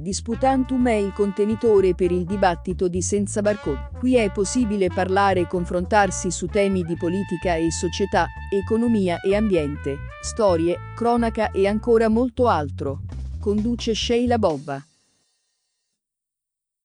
Disputantum è il contenitore per il dibattito di Senza Barcode. Qui è possibile parlare e confrontarsi su temi di politica e società, economia e ambiente, storie, cronaca e ancora molto altro. Conduce Sheila Bobba.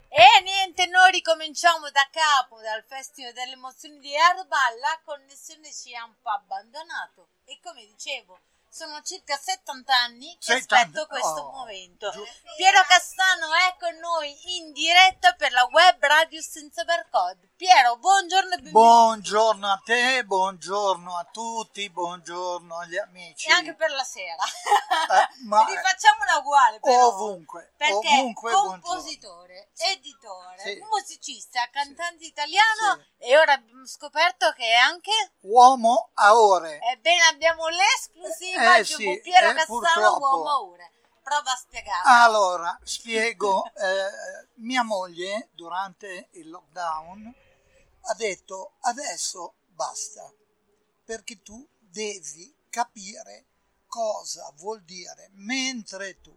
E niente, noi ricominciamo da capo dal Festival delle Emozioni di Erba, la connessione ci ha un po' abbandonato e come dicevo sono circa 70 anni che 70. aspetto questo oh, momento. Giusto. Piero Castano è con noi in diretta per la web radio senza barcode. Piero, buongiorno e benvenuto. Buongiorno a te, buongiorno a tutti, buongiorno agli amici. E anche per la sera. Eh, ma Rifacciamola uguale però. Ovunque. Perché ovunque, compositore, buongiorno. editore, sì. musicista, cantante sì. italiano sì. e ora abbiamo scoperto che è anche uomo a ore. Ebbene abbiamo l'esclusiva eh, sì, Piero eh, Castano purtroppo. uomo a ore. Prova a spiegare. Allora, spiego. Eh, mia moglie durante il lockdown ha detto adesso basta, perché tu devi capire cosa vuol dire mentre tu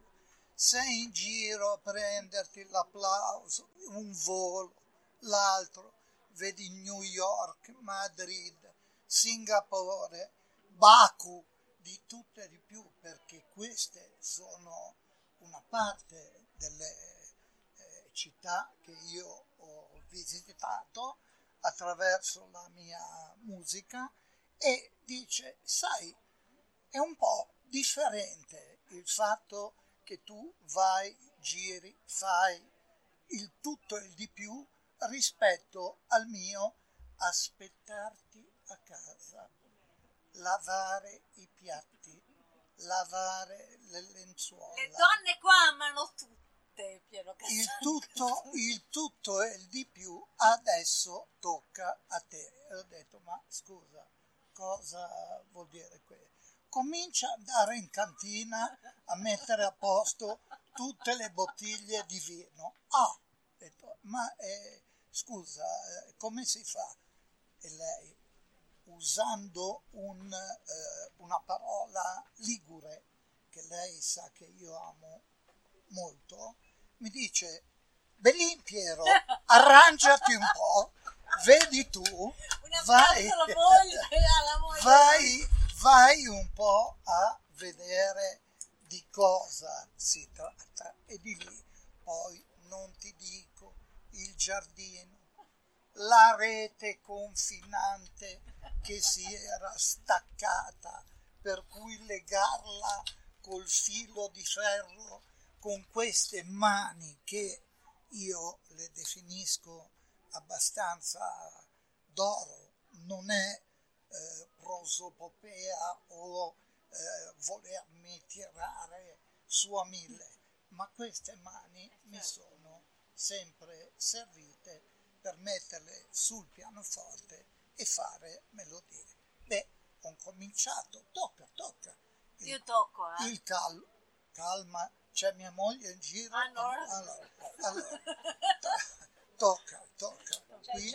sei in giro a prenderti l'applauso, un volo, l'altro, vedi New York, Madrid, Singapore, Baku, di tutto e di più, perché queste sono una parte delle eh, città che io ho visitato attraverso la mia musica e dice, sai, è un po' differente il fatto che tu vai, giri, fai il tutto e il di più rispetto al mio aspettarti a casa, lavare i piatti, lavare le lenzuola. Le donne qua amano tutto te, Piero il tutto, il tutto e il di più adesso tocca a te. E ho detto, ma scusa, cosa vuol dire questo? Comincia ad andare in cantina a mettere a posto tutte le bottiglie di vino. Ah, detto, ma eh, scusa, eh, come si fa? E lei, usando un, eh, una parola ligure, che lei sa che io amo molto, mi dice, Belin Piero, arrangiati un po', vedi tu, vai, vai, vai un po' a vedere di cosa si tratta. E di lì poi non ti dico il giardino, la rete confinante che si era staccata per cui legarla col filo di ferro con queste mani che io le definisco abbastanza d'oro, non è eh, prosopopea o eh, volermi tirare su a mille, ma queste mani mi sono sempre servite per metterle sul pianoforte e fare melodie. Beh, ho cominciato, tocca, tocca. Il, Io tocco, eh. Il cal- calma c'è mia moglie in giro. No. Allora, allora tocca, tocca. Qui,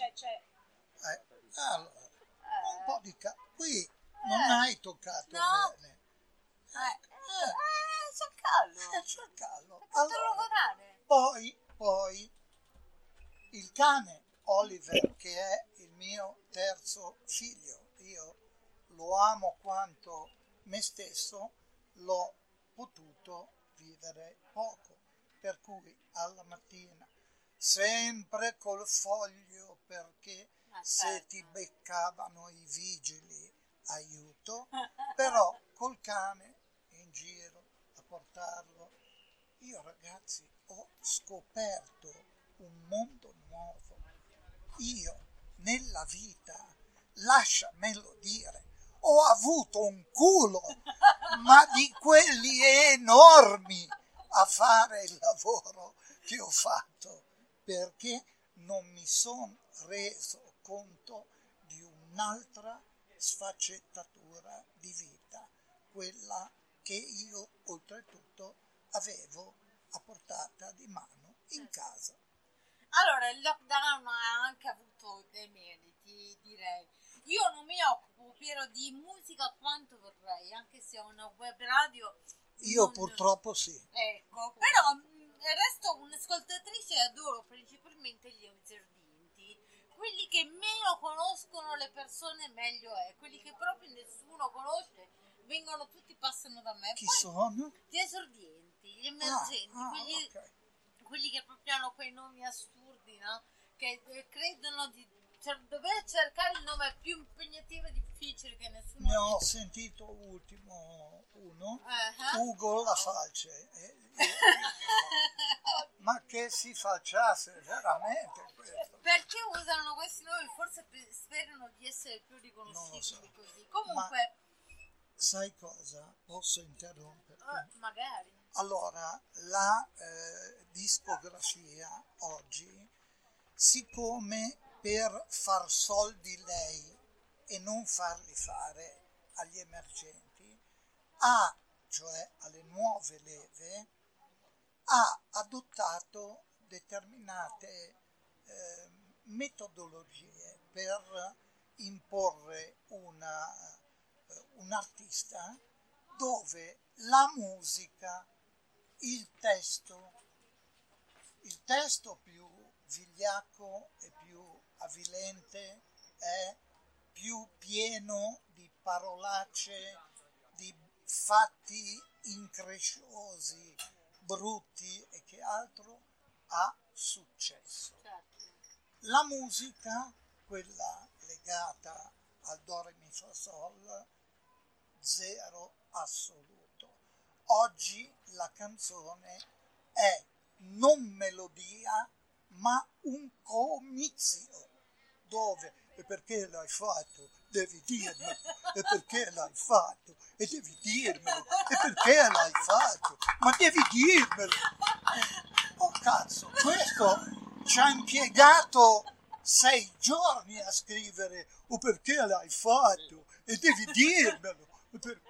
toccato no. bene. Eh, eh, eh cercallo. Eh, cercallo. Allora, poi, poi, il cane Oliver, che è il mio terzo figlio, io lo amo quanto me stesso, l'ho potuto vivere poco, per cui alla mattina sempre col foglio perché se certo. ti beccavano i vigili aiuto, però col cane in giro a portarlo. Io ragazzi ho scoperto un mondo nuovo. Io nella vita, lasciamelo dire, ho avuto un culo, ma di quelli enormi a fare il lavoro che ho fatto, perché non mi sono reso conto di un'altra sfaccettatura di vita, quella che io oltretutto avevo a portata di mano in casa. Allora, il lockdown ha anche avuto dei meriti, direi io non mi occupo, Piero, di musica quanto vorrei, anche se ho una web radio. Io non... purtroppo sì. Ecco, però mm, conoscono le persone meglio è. Quelli che proprio nessuno conosce vengono tutti, passano da me. Chi Poi, sono? Gli esordienti, gli emergenti, Ah, ah, quelli, ok. quelli che proprio hanno quei nomi assurdi, no? Che eh, credono di cioè, dover cercare il nome più impegnativo e difficile che nessuno Ne ho sentito ultimo uno, Eh, eh. Ugo la falce. E- e- ma che si falciasse veramente questo? Perché usano questi nomi? Forse pe- sperano di essere più riconoscibili so. così. Comunque, Sai cosa? Posso interromperti? eh, magari. Allora, la eh, discografia oggi, siccome per far soldi lei e non farli fare agli emergenti, ha, cioè alle nuove leve, ha adottato determinate eh, metodologie per imporre una, eh, un artista dove la musica, il testo, il testo più vigliacco e più avvilente è più pieno di parolacce, di fatti incresciosi, brutti e che altro ha successo. Certo. La musica, quella legata al do re mi fa sol, zero assoluto. Oggi la canzone è non melodia, ma un comizio dove e perché l'hai fatto? Devi dirmelo. E perché l'hai fatto? E devi dirmelo. E perché l'hai fatto? Ma devi dirmelo. Oh cazzo, questo ci ha impiegato sei giorni a scrivere o perché l'hai fatto e devi dirmelo. E per-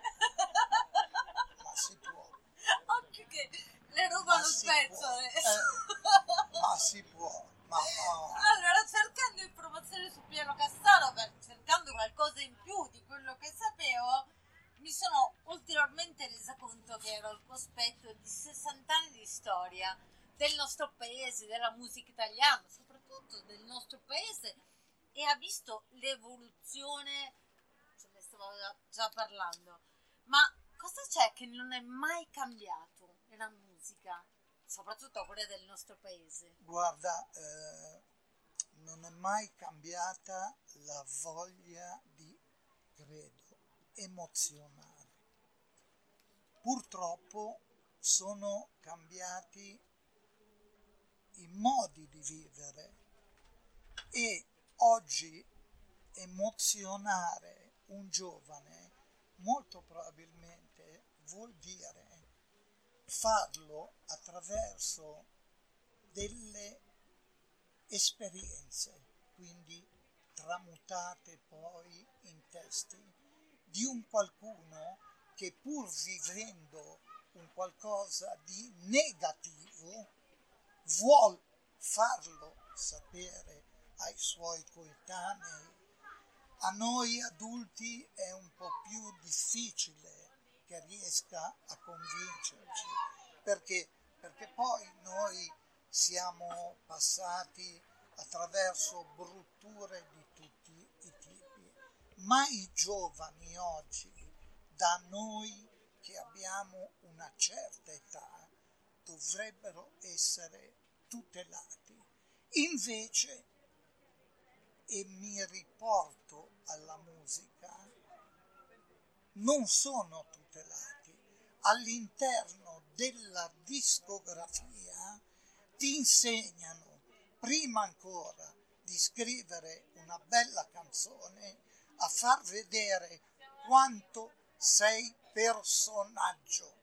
Ma si può. Occhio che le rubano il pezzo. può. eh. Ma si può. Ma no. Qualcosa in più di quello che sapevo, mi sono ulteriormente resa conto che ero al cospetto di 60 anni di storia del nostro paese, della musica italiana, soprattutto del nostro paese, e ha visto l'evoluzione, ce ne stavo già parlando, ma cosa c'è che non è mai cambiato nella musica, soprattutto quella del nostro paese? Guarda, eh, non è mai cambiata la voglia emozionare. Purtroppo sono cambiati i modi di vivere e oggi emozionare un giovane molto probabilmente vuol dire farlo attraverso delle esperienze, quindi tramutate poi in testi di un qualcuno che pur vivendo un qualcosa di negativo vuol farlo sapere ai suoi coetanei. A noi adulti è un po' più difficile che riesca a convincerci, perché, perché poi noi siamo passati attraverso brutture di ma i giovani oggi, da noi che abbiamo una certa età, dovrebbero essere tutelati. Invece, e mi riporto alla musica, non sono tutelati. All'interno della discografia ti insegnano, prima ancora di scrivere una bella canzone, a far vedere quanto sei personaggio.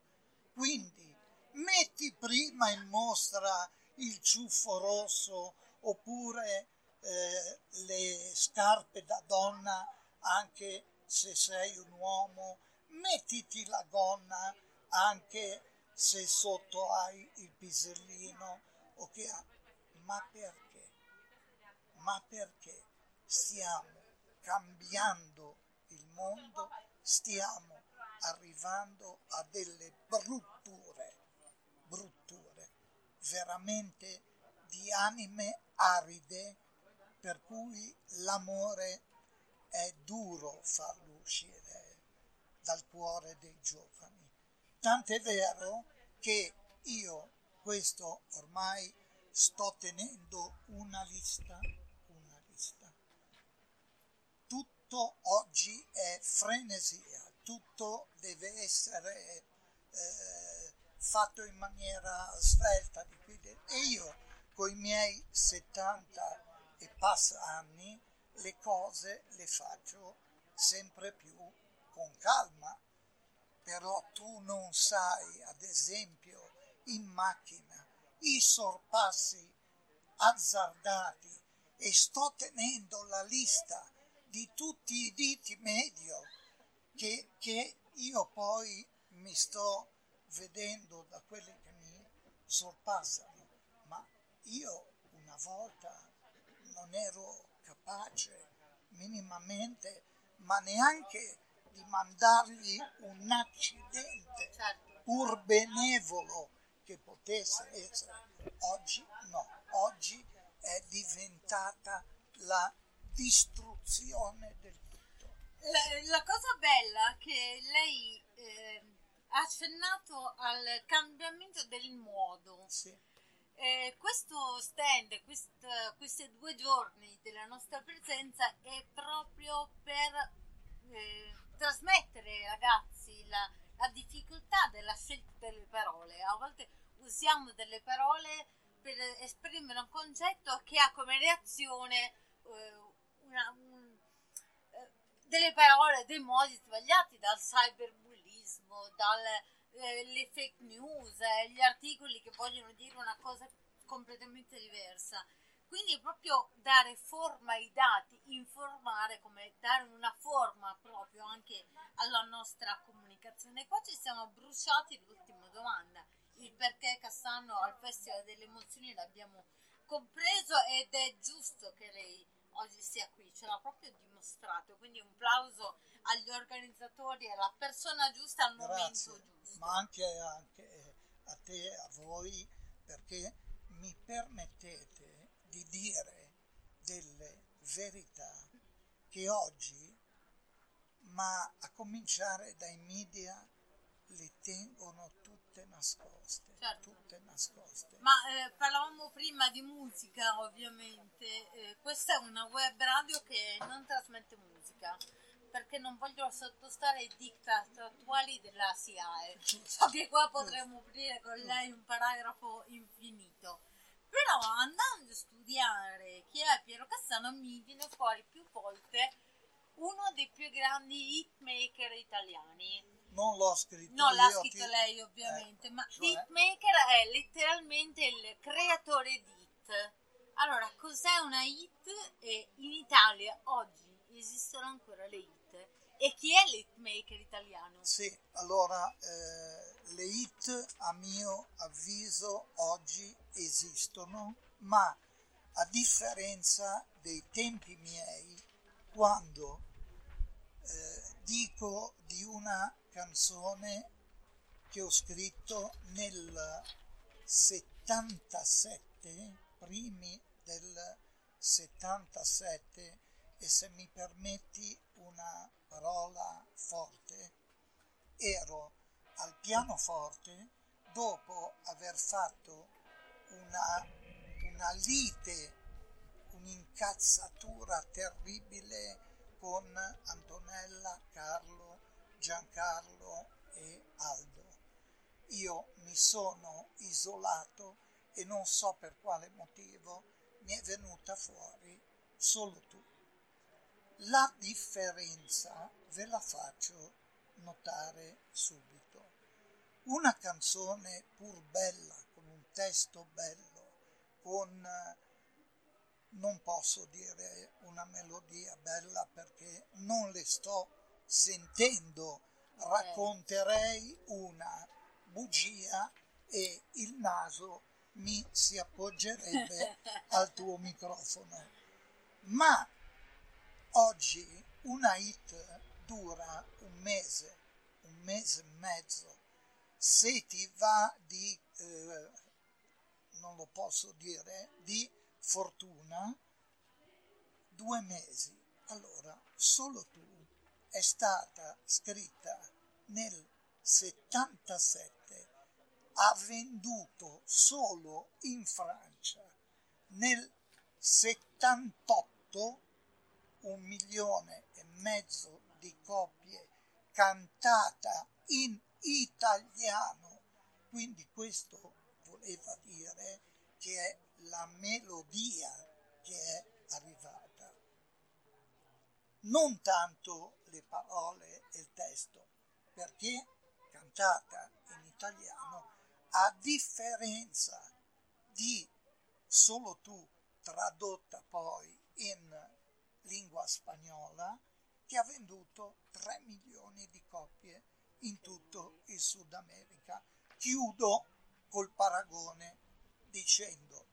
Quindi metti prima in mostra il ciuffo rosso oppure eh, le scarpe da donna anche se sei un uomo, mettiti la gonna anche se sotto hai il pisellino o che ha. Ma perché? Ma perché stiamo cambiando il mondo, stiamo arrivando a delle brutture, brutture, veramente di anime aride, per cui l'amore è duro farlo uscire dal cuore dei giovani. Tant'è vero che io questo ormai sto tenendo una lista, una lista. Tutto oggi è frenesia, tutto deve essere eh, fatto in maniera svelta e io con i miei 70 e passa anni le cose le faccio sempre più con calma. Però tu non sai, ad esempio, in macchina i sorpassi azzardati e sto tenendo la lista di tutti i diti medio che, che io poi mi sto vedendo da quelli che mi sorpassano. Ma io una volta non ero capace minimamente, ma neanche di mandargli un accidente certo. pur benevolo che potesse essere. Oggi no, oggi è diventata la distruzione del tutto. La, la cosa bella è che lei eh, ha accennato al cambiamento del modo. Sì eh, questo stand, quest, questi due giorni della nostra presenza è proprio per eh, trasmettere ai ragazzi la, la, difficoltà della scelta delle parole. A volte usiamo delle parole per esprimere un concetto che ha come reazione eh, una, un, eh, delle parole, dei modi sbagliati dal cyberbullismo, dal eh, fake news, eh, gli articoli che vogliono dire una cosa completamente diversa. Quindi proprio dare forma ai dati, informare, come dare una forma proprio anche alla nostra comunicazione. Qua ci siamo bruciati l'ultima domanda, il perché Cassano al Festival delle Emozioni l'abbiamo compreso ed è giusto che lei oggi sia qui, ce l'ha proprio dimostrato, quindi un plauso agli organizzatori e alla persona giusta al Grazie, momento giusto. Ma anche, anche a te, a voi, perché mi permettete di dire delle verità che oggi, ma a cominciare dai media, le tengono tutte nascoste. Certo. Tutte nascoste. Ma eh, parlavamo prima di musica, ovviamente. Eh, questa è una web radio che non trasmette musica perché non voglio sottostare ai diktat attuali della SIAE. So che qua potremmo aprire con lei un paragrafo infinito. Però andando a studiare chi è Piero Cassano mi viene fuori più volte uno dei più grandi hitmaker italiani. Non l'ho scritto Non l'ha scritto ti... lei ovviamente, eh, ma cioè... hitmaker è letteralmente il creatore di hit. Allora, cos'è una hit? E in Italia oggi esistono ancora le hit e chi è l'hitmaker italiano? Sì, allora eh, le hit a mio avviso oggi esistono, ma a differenza dei tempi miei, quando dico di una canzone che ho scritto nel 77, primi del 77, e se mi permetti una parola forte, ero al pianoforte dopo aver fatto una, una lite, un'incazzatura terribile con Antonella, Carlo, Giancarlo e Aldo. Io mi sono isolato e non so per quale motivo mi è venuta fuori solo tu. La differenza ve la faccio notare subito. Una canzone pur bella, con un testo bello, con non posso dire una melodia bella perché non le sto sentendo, racconterei una bugia e il naso mi si appoggerebbe al tuo microfono. Ma Oggi una hit dura un mese, un mese e mezzo. Se ti va di, eh, non lo posso dire, di fortuna, due mesi. Allora, solo tu è stata scritta nel 77, ha venduto solo in Francia nel 78 un milione e mezzo di copie cantata in italiano. Quindi questo voleva dire che è la melodia che è arrivata, non tanto le parole e il testo, perché cantata in italiano, a differenza di solo tu tradotta poi in lingua spagnola, che ha venduto 3 milioni di copie in tutto il Sud America. Chiudo col paragone dicendo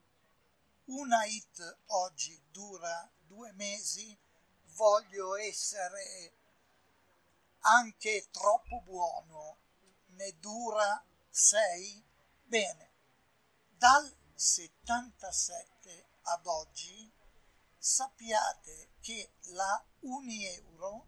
una hit oggi dura due mesi, voglio essere anche troppo buono, ne dura sei? Bene, dal 77 ad oggi sappiate che la Unieuro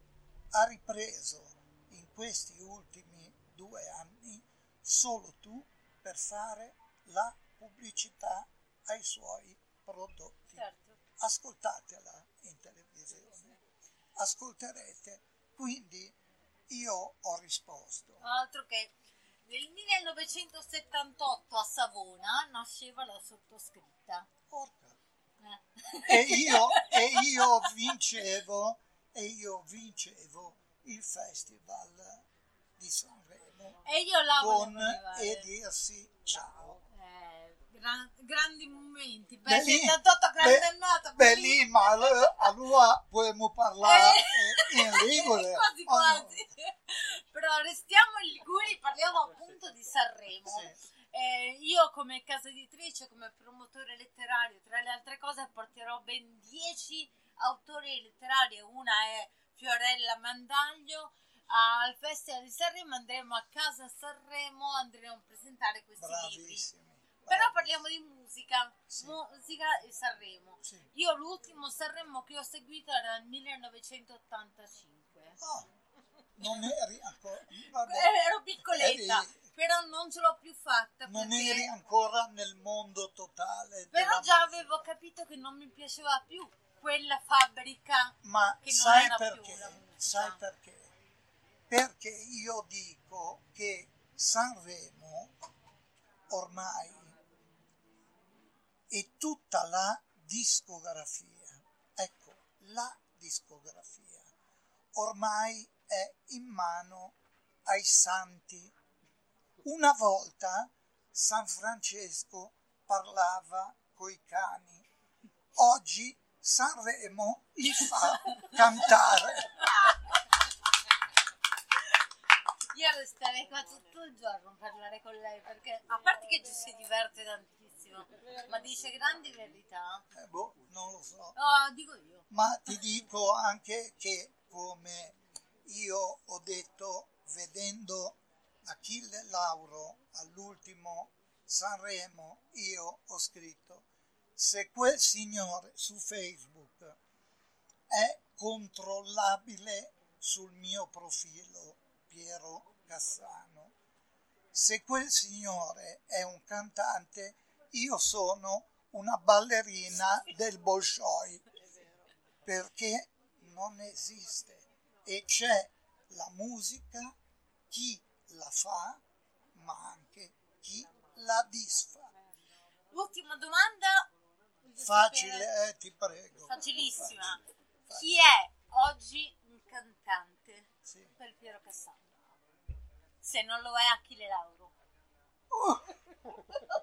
ha ripreso in questi ultimi due anni solo tu per fare la pubblicità ai suoi prodotti. Certo. Ascoltatela in televisione, ascolterete. Quindi io ho risposto. Altro che nel 1978 a Savona nasceva la sottoscritta. Porca e io, e io vincevo e io vincevo il festival di Sanremo e io la con e dirsi ciao eh, gran, grandi momenti per Beh, 78 grande annata beh lì ma allora possiamo parlare eh, in Ligure quasi quasi no? però restiamo in Liguria parliamo appunto di Sanremo sì eh, io come casa editrice, come promotore letterario, tra le altre cose, porterò ben 10 autori letterari. Una è Fiorella Mandaglio. Al Festival di Sanremo andremo a casa Sanremo, andremo a presentare questi Bravissimi. libri. Però parliamo di musica, sì. musica e Sanremo. Sì. Io l'ultimo Sanremo che ho seguito era nel 1985. Oh, non eri ancora... Vabbè. Ero piccoletta. Eri però non ce l'ho più fatta. Non eri ancora nel mondo totale. Però già avevo capito che non mi piaceva più quella fabbrica. Ma che sai perché? Sai perché? Perché io dico che Sanremo ormai è tutta la discografia. Ecco, la discografia ormai è in mano ai santi una volta San Francesco parlava coi cani, oggi Sanremo li fa cantare. Io resterei qua tutto il giorno a parlare con lei perché a parte che ci si diverte tantissimo, ma dice grandi verità. Eh boh, non lo so. No, dico io. Ma ti dico anche che come io ho detto vedendo Achille Lauro all'ultimo Sanremo io ho scritto se quel signore su Facebook è controllabile sul mio profilo Piero Cassano se quel signore è un cantante io sono una ballerina del Bolshoi perché non esiste e c'è la musica chi la fa, ma anche chi la disfa. Ultima domanda. Facile, eh, ti prego. Facilissima. Facile. Chi è oggi un cantante sì. per Piero Cassano? Se non lo è Achille Lauro. Uh.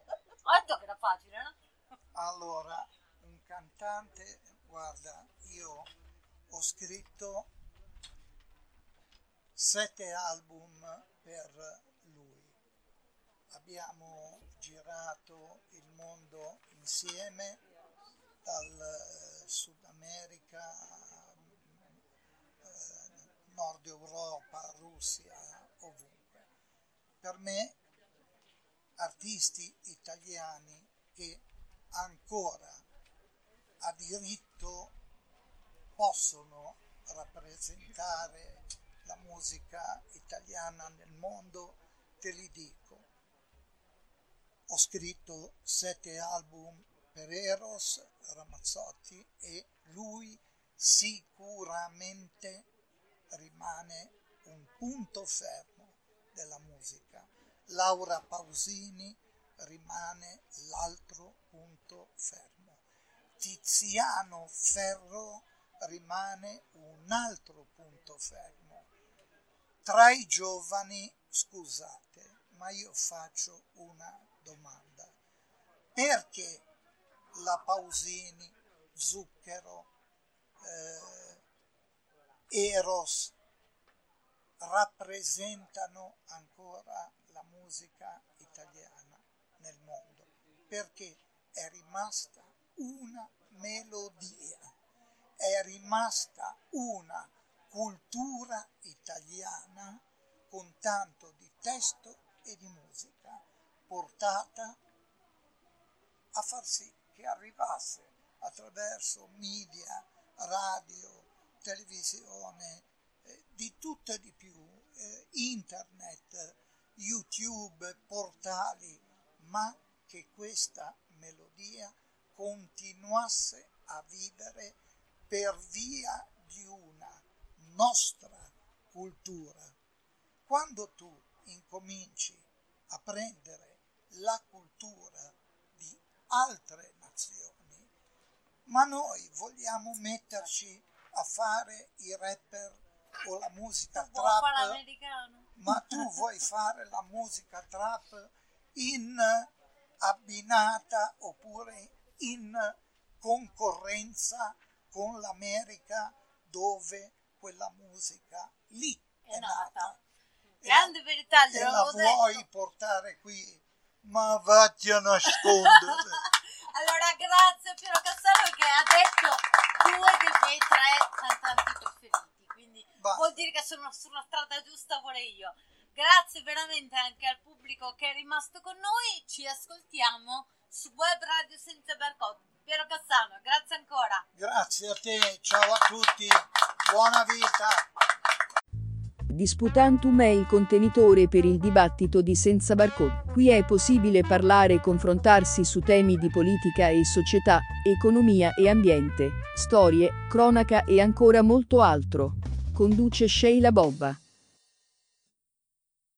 Detto che era facile, no? Allora, un cantante, guarda, io ho scritto sette album per lui. Abbiamo girato il mondo insieme, dal Sud America, eh, Nord Europa, Russia, ovunque. Per me artisti italiani che ancora ha diritto possono rappresentare la musica italiana nel mondo, te li dico. Ho scritto sette album per Eros Ramazzotti e lui sicuramente rimane un punto fermo della musica. Laura Pausini rimane l'altro punto fermo. Tiziano Ferro rimane un altro punto fermo. Tra i giovani, scusate, ma io faccio una domanda. Perché la Pausini, Zucchero, eh, Eros rappresentano ancora musica italiana nel mondo perché è rimasta una melodia, è rimasta una cultura italiana con tanto di testo e di musica portata a far sì che arrivasse attraverso media, radio, televisione, eh, di tutto e di più, eh, internet, YouTube, portali, ma che questa melodia continuasse a vivere per via di una nostra cultura. Quando tu incominci a prendere la cultura di altre nazioni, ma noi vogliamo metterci a fare i rapper o la musica trap, ma tu vuoi fare la musica trap in abbinata oppure in concorrenza con l'America dove quella musica lì è, è nata. nata. Grande verità, e la vuoi detto. portare qui, ma vatti a nascondere. allora grazie Piero Castello che ha detto due dei miei tre cantanti preferiti, bah. vuol dire che sono sulla strada giusta pure io. Grazie veramente anche al pubblico che è rimasto con noi. Ci ascoltiamo su Web Radio Senza Barcode. Piero Cassano, grazie ancora. Grazie a te, ciao a tutti, buona vita. Disputantum è il contenitore per il dibattito di Senza Barcode. Qui è possibile parlare e confrontarsi su temi di politica e società, economia e ambiente, storie, cronaca e ancora molto altro. Conduce Sheila Bobba.